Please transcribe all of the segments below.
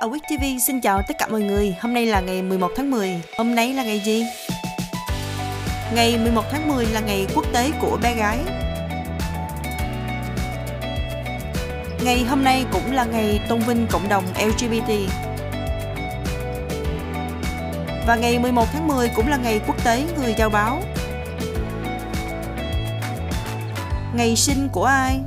Awake TV xin chào tất cả mọi người. Hôm nay là ngày 11 tháng 10. Hôm nay là ngày gì? Ngày 11 tháng 10 là ngày quốc tế của bé gái. Ngày hôm nay cũng là ngày tôn vinh cộng đồng LGBT. Và ngày 11 tháng 10 cũng là ngày quốc tế người giao báo. Ngày sinh của ai?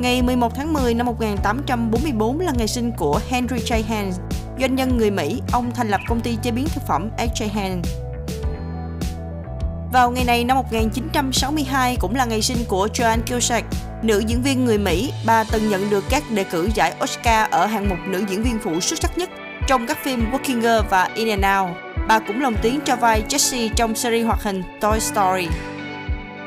Ngày 11 tháng 10 năm 1844 là ngày sinh của Henry J. Hans, doanh nhân người Mỹ. Ông thành lập công ty chế biến thực phẩm H.J. Hans. Vào ngày này năm 1962 cũng là ngày sinh của Joan Cusack, nữ diễn viên người Mỹ. Bà từng nhận được các đề cử giải Oscar ở hạng mục nữ diễn viên phụ xuất sắc nhất trong các phim Working Girl và In and Out. Bà cũng lồng tiếng cho vai Jessie trong series hoạt hình Toy Story.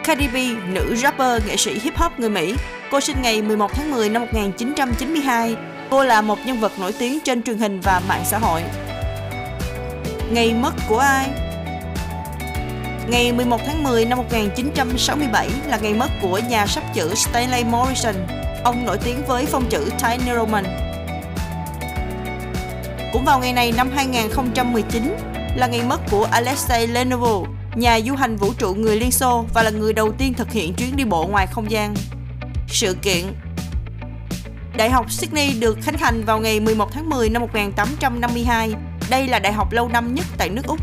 Cardi B, nữ rapper, nghệ sĩ hip hop người Mỹ. Cô sinh ngày 11 tháng 10 năm 1992. Cô là một nhân vật nổi tiếng trên truyền hình và mạng xã hội. Ngày mất của ai? Ngày 11 tháng 10 năm 1967 là ngày mất của nhà sắp chữ Stanley Morrison. Ông nổi tiếng với phong chữ Tiny Roman. Cũng vào ngày này năm 2019 là ngày mất của Alexei Lenovo, nhà du hành vũ trụ người Liên Xô và là người đầu tiên thực hiện chuyến đi bộ ngoài không gian. Sự kiện Đại học Sydney được khánh thành vào ngày 11 tháng 10 năm 1852. Đây là đại học lâu năm nhất tại nước Úc.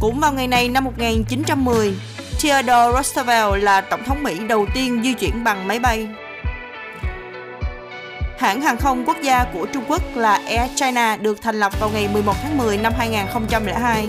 Cũng vào ngày này năm 1910, Theodore Roosevelt là tổng thống Mỹ đầu tiên di chuyển bằng máy bay. Hãng hàng không quốc gia của Trung Quốc là Air China được thành lập vào ngày 11 tháng 10 năm 2002.